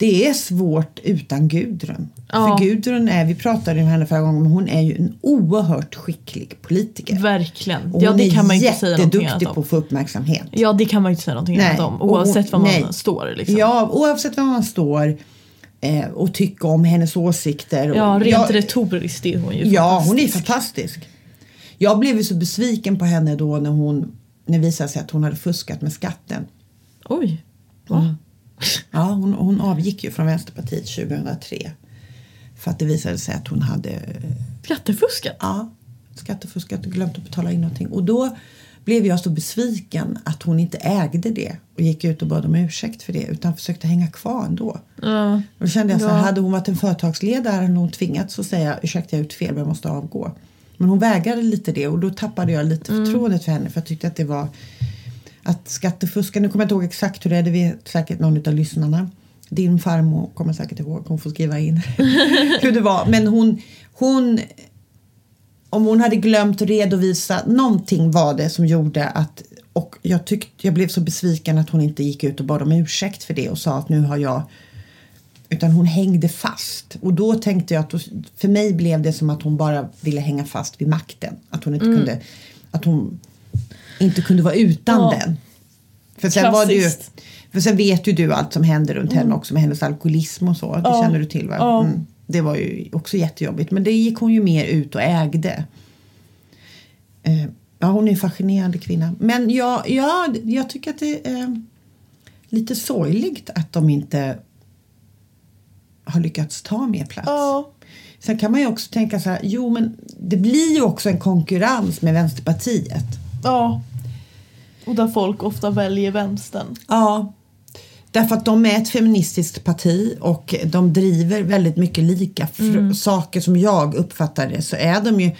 Det är svårt utan Gudrun. Ja. För Gudrun är, vi pratade om henne förra gången, men hon är ju en oerhört skicklig politiker. Verkligen. Och Ja, det kan man ju inte säga någonting annat jätteduktig om. på att få uppmärksamhet. Ja, det kan man ju inte säga någonting Nej. annat om. Och Oavsett var man nej. står. Liksom. Ja, oavsett var man står eh, och tycker om hennes åsikter. Och, Ja, rent jag- retoriskt är hon ju Ja, hon är fantastisk. Jag blev ju så besviken på henne då när hon när det visade sig att hon hade fuskat med skatten. Oj. Va? Ja, hon, hon avgick ju från Vänsterpartiet 2003. för att det visade sig att hon hade Skattefuskat? ja, skattefuskat och glömt att betala in någonting. Och då blev jag så besviken att hon inte ägde det och gick ut och bad om ursäkt för det utan försökte hänga kvar ändå. Ja. Då kände jag så här, Ja. hade hon varit en företagsledare hade hon tvingats att säga ursäkta jag har gjort fel men jag måste avgå. Men hon vägrade lite det och då tappade jag lite Mm. förtroendet för henne för jag tyckte att det var att skattefuska, nu kommer jag inte ihåg exakt hur det är, det vet säkert någon av lyssnarna. Din farmor kommer säkert ihåg, hon får skriva in hur det var. Men hon, hon, om hon hade glömt redovisa, någonting var det som gjorde att och jag, tyckte, jag blev så besviken att hon inte gick ut och bad om ursäkt för det och sa att nu har jag utan hon hängde fast. Och då tänkte jag att för mig blev det som att hon bara ville hänga fast vid makten. Att hon inte kunde att hon inte kunde vara utan Ja. den. För sen var det ju, Klassiskt. för sen vet ju du allt som hände runt henne också med hennes alkoholism och så. Det Ja. känner du till va? Ja. Mm. Det var ju också jättejobbigt. Men det gick hon ju mer ut och ägde. Eh, ja, hon är en fascinerande kvinna. Men jag, ja, jag tycker att det är lite sorgligt att de inte har lyckats ta mer plats. Ja. Sen kan man ju också tänka så här, jo men det blir ju också en konkurrens med Vänsterpartiet. ja. Och där folk ofta väljer vänstern. Ja. Därför att de är ett feministiskt parti och de driver väldigt mycket lika fr- saker som jag uppfattar det så är de ju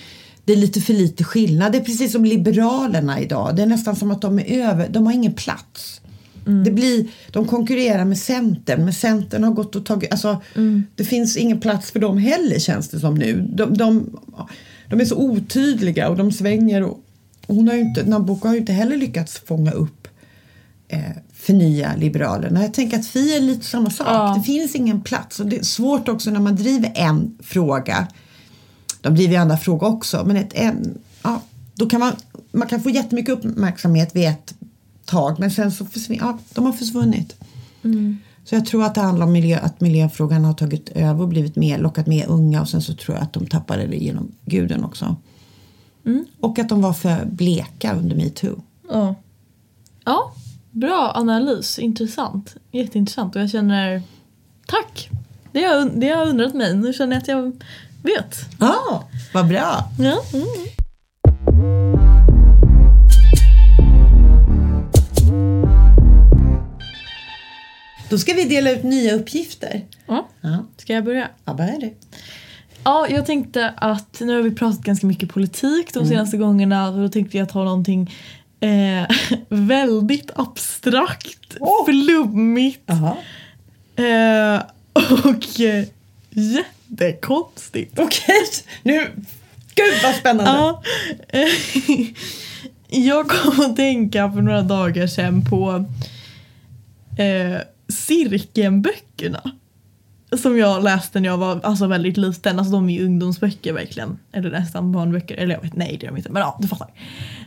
det är lite för lite skillnad. Det är precis som Liberalerna idag. Det är nästan som att de är över, de har ingen plats. Det blir, de konkurrerar med Centern, men Centern har gått och tagit, alltså det finns ingen plats för dem heller känns det som nu. De, de, de är så otydliga och de svänger och hon har inte, Nabucco har ju inte heller lyckats fånga upp eh, förnya Liberalerna. Jag tänker att Fi är lite samma sak. Ja. Det finns ingen plats och det är svårt också när man driver en fråga. De driver ju andra frågor också men ett, en, ja, då kan man, man kan få jättemycket uppmärksamhet vid ett tag men sen så försvinner, ja, de har försvunnit. Så jag tror att det handlar om miljö, att miljöfrågan har tagit över och blivit mer, lockat med unga och sen så tror jag att de tappade det genom guden också. Och att de var för bleka under metoo. Ja. Ja, bra analys. Intressant. Jätteintressant. Och jag känner... Tack! Det har, det har undrat mig. Nu känner jag att jag vet. Ja, vad bra! Ja. Mm. Då ska vi dela ut nya uppgifter. ja. Ja, Ska jag börja? ja börja du. Ja, jag tänkte att nu har vi pratat ganska mycket politik de senaste gångerna och då tänkte jag ta någonting eh, väldigt abstrakt, Åh. flummigt Jaha. eh, och eh, jättekonstigt. Okej, nu... Gud vad spännande! Ja, eh, jag kom att tänka för några dagar sedan på eh, Cirkelböckerna. Som jag läste när jag var alltså, väldigt liten. Alltså de är ju ungdomsböcker verkligen. Eller nästan barnböcker. Eller jag vet, nej det är de inte. Men ja, du fattar.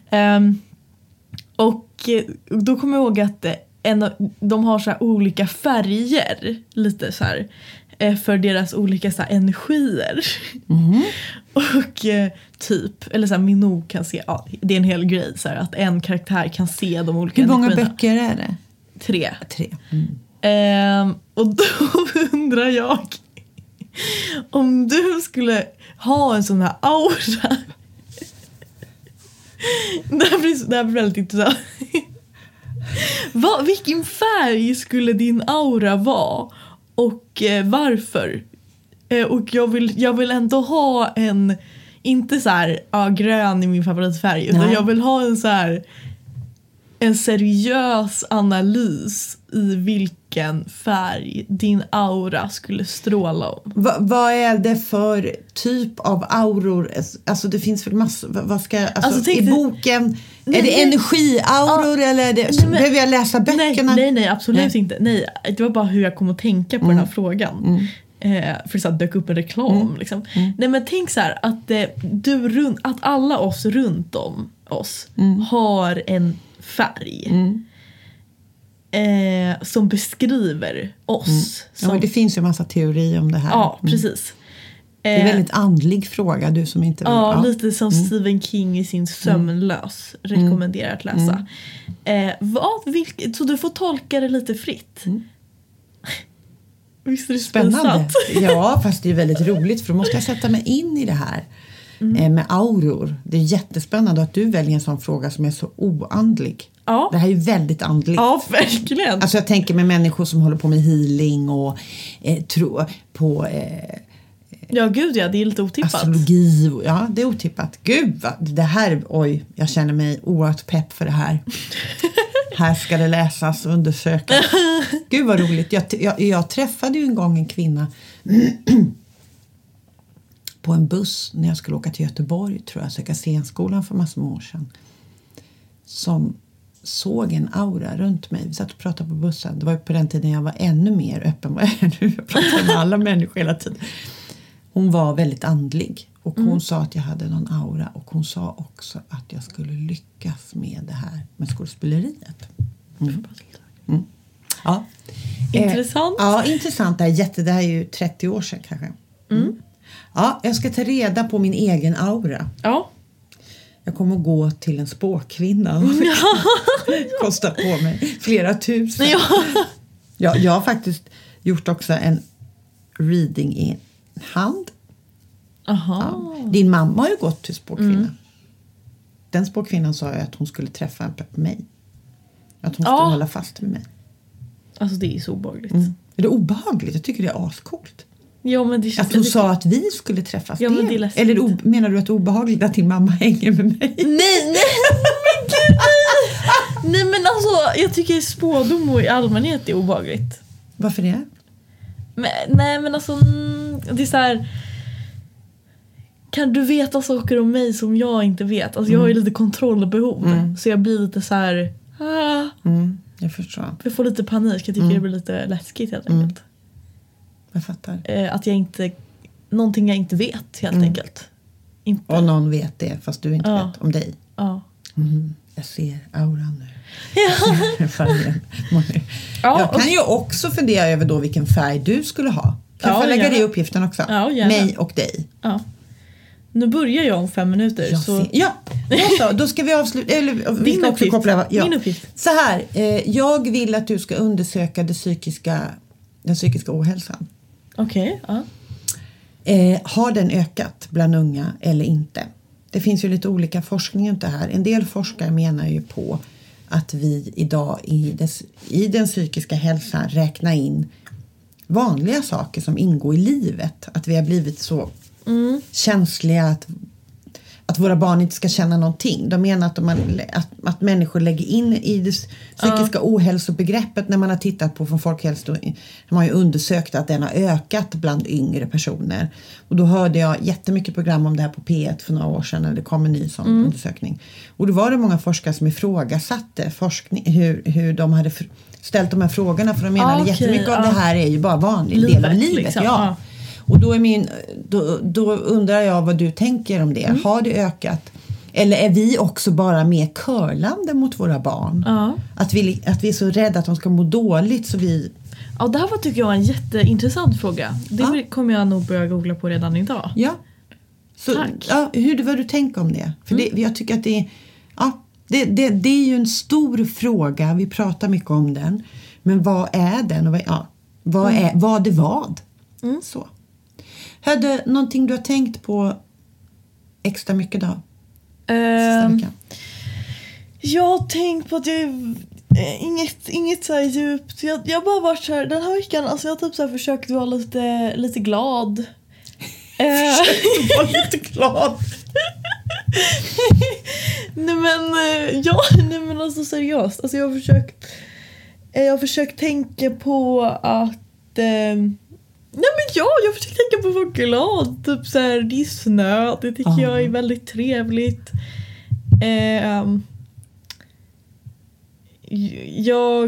Ehm, och eh, då kommer jag ihåg att eh, en, de har så olika färger. Lite så här. eh, För deras olika så energier. Och eh, typ, eller så här, Minou kan se, ja, det är en hel grej så här, att en karaktär kan se de olika Hur många energierna. böcker är det? Tre. Tre. Mm. Ehm, och då undrar jag om du skulle ha en sån här aura. Det här blir, det här blir väldigt intressant. Vad, vilken färg skulle din aura vara och eh, varför? Eh, och jag vill, jag vill ändå ha en, inte så här, ja, grön är min favoritfärg, utan Nej. jag vill ha en så här en seriös analys i vilken färg din aura skulle stråla om. Va, vad är det för typ av auror? Alltså det finns väl massor. Vad vad ska, alltså, Alltså, I boken, är Nej, det nej. energiauror eller är det, Nej, men- behöver jag läsa böckerna? Nej, nej, absolut Nej. Mm. inte. Nej, det var bara hur jag kom att tänka på den här frågan. Eh, för det så dök upp en reklam. Mm. Liksom. Nej men tänk så här att, eh, du runt, att alla oss runt om oss Mm. har en färg. Eh, som beskriver oss. Mm. Ja, Som, det finns ju en massa teorier om det här. ja, Mm. precis. Det är en Eh, väldigt andlig fråga, du som inte vill... Ja, ja. lite som Stephen King i sin Sömnlös rekommenderar att läsa. Eh, vad, vilk, så du får tolka det lite fritt. Visst är det Spännande. pinsamt? Ja, fast det är väldigt roligt för då måste jag sätta mig in i det här eh, med auror. Det är jättespännande att du väljer en sån fråga som är så oandlig. Ja. Det här är ju väldigt andligt. Ja, verkligen. Alltså jag tänker med människor som håller på med healing och eh, tro på eh, Ja, gud ja, det är lite otippat. astrologi. Ja, det är otippat. Gud, vad, det här, oj, jag känner mig oerhört pepp för det här. här ska det läsas och undersökas. Gud vad roligt. Jag, jag, jag träffade ju en gång en kvinna på en buss när jag skulle åka till Göteborg, tror jag, söka scenskolan för massor med år sedan. Som såg en aura runt mig. Vi satt och pratade på bussen. Det var på den tiden jag var ännu mer öppen vad jag är nu. Jag pratar med alla människor hela tiden. Hon var väldigt andlig och hon sa att jag hade någon aura och hon sa också att jag skulle lyckas med det här med skådespeleriet. Mm. Mm. Ja. Intressant. Eh, ja, intressant. Det här, är jätte, det här är ju 30 år sedan kanske. Mm. Ja, jag ska ta reda på min egen aura. Ja. Jag kommer att gå till en spåkvinna. Kostar på mig flera tusen. Ja. Jag, jag har faktiskt gjort också en reading i hand. Aha. Ja. Din mamma har ju gått till spåkvinna. Den spåkvinnan sa ju att hon skulle träffa mig. Att hon skulle Ja. hålla fast vid mig. Alltså det är så obehagligt. Mm. Är det obehagligt? Jag tycker det är ascoolt. Ja, men det. Att hon sa att vi skulle träffas. Ja, men det. Eller o- menar du att det är obehagligt att din mamma hänger med mig? Nej, nej! Men gud, nej! Nej men alltså, jag tycker spådom i allmänhet är obehagligt. Varför det? Men, nej men alltså, mm, det är så här. Kan du veta saker om mig som jag inte vet? Alltså jag har ju lite kontrollbehov. Så jag blir lite så här. Ah, Mm, jag förstår. jag får lite panik. Jag tycker det blir lite läskigt helt enkelt. Jag fattar. Eh, att jag inte, någonting jag inte vet helt enkelt. Inte, Och någon vet det fast du inte Ja. vet om dig. ja. Mm, jag ser auran nu. Färgen. Ja, jag kan ju också fundera över då vilken färg du skulle ha. Kan jag Ja, få lägga det i uppgiften också? Ja, gärna. Mig och dig. ja. Nu börjar jag om fem minuter. Jag så ser- Ja, då så. Då ska vi avsluta. Eller, vi Din uppgift. koppla... Ja. Min uppgift. Så här, eh, jag vill att du ska undersöka det psykiska, den psykiska ohälsan. Okej, ja. Eh, har den ökat bland unga eller inte? Det finns ju lite olika forskning runt det här. En del forskare menar ju på att vi idag i, des, i den psykiska hälsan räknar in vanliga saker som ingår i livet. Att vi har blivit så känsliga att, att våra barn inte ska känna någonting. De menar att, man, att, att människor lägger in i det psykiska ohälsobegreppet när man har tittat på från Folkhälso... Man har ju undersökt att den har ökat bland yngre personer. Och då hörde jag jättemycket program om det här på P1 för några år sedan när det kom en ny sån undersökning. Och då var det många forskare som ifrågasatte forskning, hur, hur de hade ställt de här frågorna för de menade Ah, okej, jättemycket av ja. det här är ju bara vanlig del av Livet, liksom, ja. ja. Och då, är min, då, då undrar jag vad du tänker om det. Mm. Har det ökat? Eller är vi också bara mer curlande mot våra barn? Ja. Att, vi, att vi är så rädda att de ska må dåligt så vi... Ja, det här var tycker jag en jätteintressant fråga. Det Ja. kommer jag nog börja googla på redan idag. Ja. Så, Tack. Mm. Ja, hur, vad du tänker om det? För det, jag tycker att det är... Ja, det, det, det är ju en stor fråga. Vi pratar mycket om den. Men vad är den? Och vad, ja, vad, Mm. är, vad är vad? Så. Hade någonting du har tänkt på extra mycket då? Veckan? jag har tänkt på att jag eh, inget, inget så djupt. Jag, jag har bara varit så här, den här veckan, alltså jag har typ så försökt vara lite, lite glad. Eh, var lite glad. nej men, eh, ja, nej men alltså seriöst. Alltså jag har försökt, eh, jag har försökt tänka på att eh, Nej men ja, jag försöker tänka på att vara glad. Typ så här, det är snö, det tycker Ja. jag är väldigt trevligt. Ehm, jag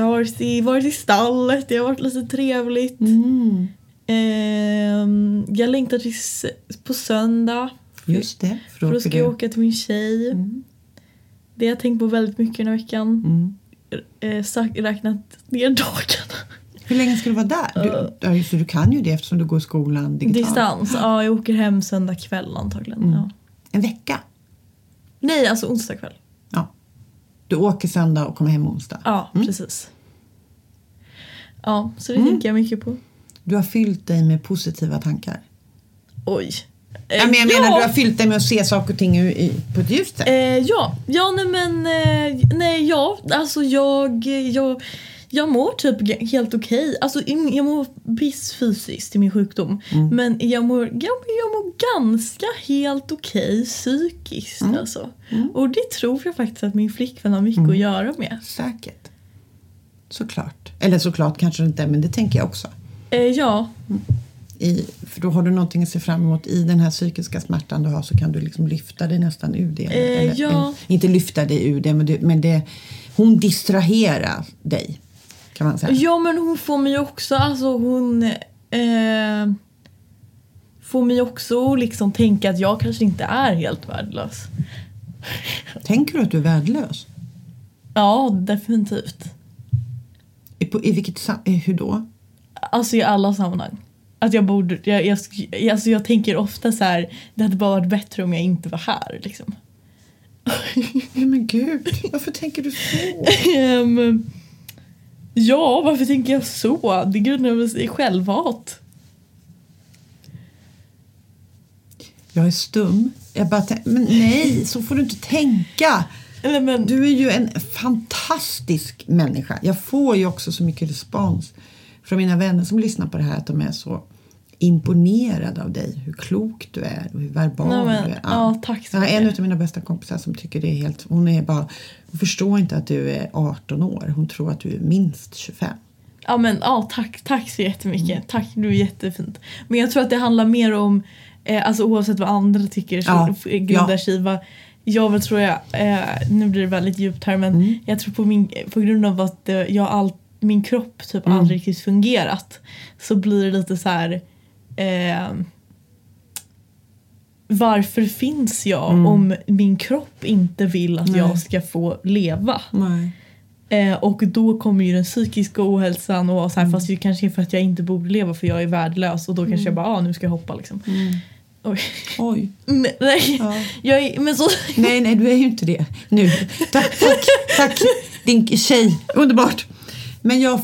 har varit i, varit i stallet, det har varit lite trevligt. Mm, Ehm, jag längtar till på söndag. just det. För För då ska jag åka till min tjej. Mm. Det har jag tänkt på väldigt mycket den här veckan. Mm. Eh, räknat ner dagarna. Hur länge ska du vara där? Du, ja, just du kan ju det eftersom du går i skolan digitalt. Distans. Ja, jag åker hem söndag kväll antagligen. Mm. Ja. En vecka? Nej, alltså onsdag kväll. Ja. Du åker söndag och kommer hem onsdag. Ja, Mm. precis. Ja, så det Mm. tänker jag mycket på. Du har fyllt dig med positiva tankar. Oj. Jag menar, jag menar du har fyllt dig med att se saker och ting i, på ett ljust sätt. Eh, ja, ja nej men eh, nej ja, alltså jag, jag, jag mår typ helt okej. Alltså in- jag mår piss fysiskt i min sjukdom. Men jag mår, jag, jag mår ganska helt okej psykiskt alltså. Och det tror jag faktiskt att min flickvän har mycket att göra med. Säkert. Såklart. Eller såklart kanske inte men det tänker jag också. Eh, ja, I, för då har du någonting att se fram emot. I den här psykiska smärtan du har så kan du liksom lyfta dig nästan ur det. Eh, ja. inte lyfta dig ur det, men, du, men det, hon distraherar dig. Kan man säga. ja men hon får mig också, alltså hon eh, får mig också liksom tänka att jag kanske inte är helt värdelös. Tänker du att du är värdelös? Ja, definitivt. I, på, i vilket, sam- hur då? Alltså i alla sammanhang. Att jag borde, jag, jag, alltså jag tänker ofta så här, det hade bara varit bättre om jag inte var här liksom. Ja, men gud, varför tänker du så? Ehm, ja, varför tänker jag så? Det grundar sig i självhat. Jag är stum. Jag bara men nej, så får du inte tänka. Eller men, Du är ju en fantastisk människa. Jag får ju också så mycket respons från mina vänner som lyssnar på det här att de är så imponerade av dig. Hur klok du är och hur verbal Nej, men, du är. ja, tack så Jag har en av mina bästa kompisar som tycker det är helt... Hon är bara... Hon förstår inte att du är 18 år. Hon tror att du är minst 25. ja men ja, tack, tack så jättemycket. Tack, du är jättefint. Men jag tror att det handlar mer om, eh, alltså oavsett vad andra tycker så Ja, grundar ja. sig i vad jag väl tror jag, eh, nu blir det väldigt djupt här men Mm. jag tror på, min, på grund av att eh, jag all, min kropp typ Mm. aldrig riktigt fungerat så blir det lite så här eh, varför finns jag Mm. om min kropp inte vill att Nej. jag ska få leva? Eh, och då kommer ju den psykiska ohälsan och så här, Mm. fast det kanske är för att jag inte borde leva för jag är värdelös och då kanske jag bara ah, nu ska jag hoppa liksom. Oj. Oj. Nej, nej. Ja. Jag är, men så, Nej, nej, du är ju inte det nu. Tack, tack, tack din tjej. Underbart. Men jag...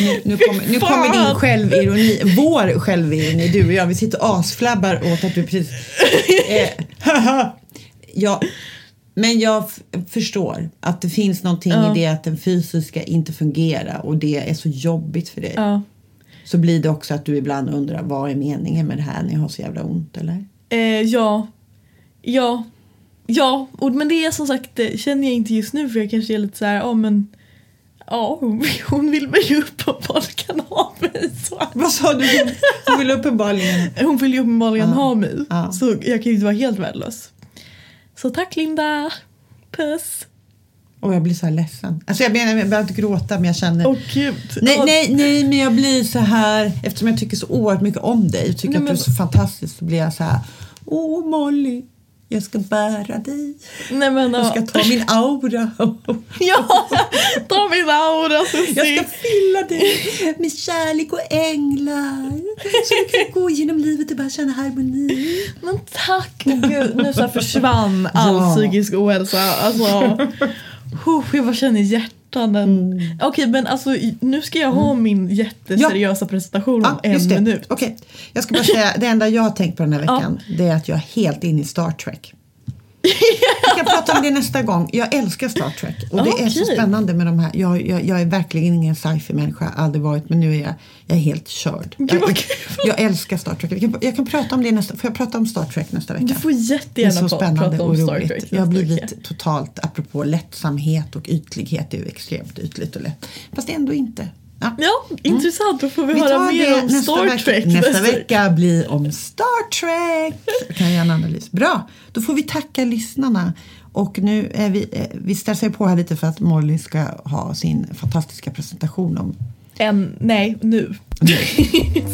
Nu, nu, kommer, nu kommer din självironi, vår självironi, du och jag. Vi sitter asflabbar åt att du precis... Eh, ja, men jag förstår att det finns någonting Ja. i det att den fysiska inte fungerar och det är så jobbigt för dig. ja. Så blir det också att du ibland undrar vad är meningen med det här när jag har så jävla ont, eller? Eh, ja. Ja. Ja, och, men det är som sagt känner jag inte just nu för jag kanske är lite så här, ja men Ja, hon, hon vill mig ju uppenbarligen ha mig. Så. Vad sa du? Hon vill uppenbarligen... Hon vill ju uppenbarligen Ja. ha mig. Ja. Så jag kan ju inte vara helt värdelös. Så tack Linda. Puss. Och jag blir så här ledsen. Alltså jag, menar, jag behöver inte gråta men jag känner... Åh gud. Nej, Ja, nej, nej, men jag blir så här eftersom jag tycker så oerhört mycket om dig och tycker Nej, att du är men- så fantastisk så blir jag så här. Åh Molly, jag ska bära dig. Nej men Jag ska ta min aura. Ja, ta min aura Jag ska Susie. fylla dig med kärlek och änglar. Så du kan gå genom livet och bara känna harmoni. Men tack gud, nu så försvann all Ja. psykisk ohälsa. Alltså, jag bara känner hjärtan. Mm. Okej men alltså nu ska jag ha min jätteseriösa presentation om Ja, en minut. Okej, jag ska bara säga det enda jag har tänkt på den här veckan det är att jag är helt inne i Star Trek. Vi kan prata om det nästa gång. Jag älskar Star Trek och det är så spännande med de här. Jag, jag, jag är verkligen ingen sci-fi människa, aldrig varit, men nu är jag, jag är helt körd. Jag, jag älskar Star Trek. Jag kan, jag kan prata om det nästa, får jag prata om Star Trek nästa vecka? Du får Det är jättegärna så spännande prata om och Star roligt. Trek jag har blivit totalt, apropå lättsamhet och ytlighet, det är ju extremt ytligt och lätt. Fast ändå inte. Ja. Ja, intressant. Då får vi, Vi höra mer om nästa Star vecka. Trek Nästa vecka blir om Star Trek. Jag kan göra en analys. Bra, då får vi tacka lyssnarna. Och nu är vi, eh, vi stressar på här lite för att Molly ska ha sin fantastiska presentation om En, nej, nu.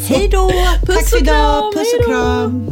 Hej då! Puss Tack för idag! Puss och kram!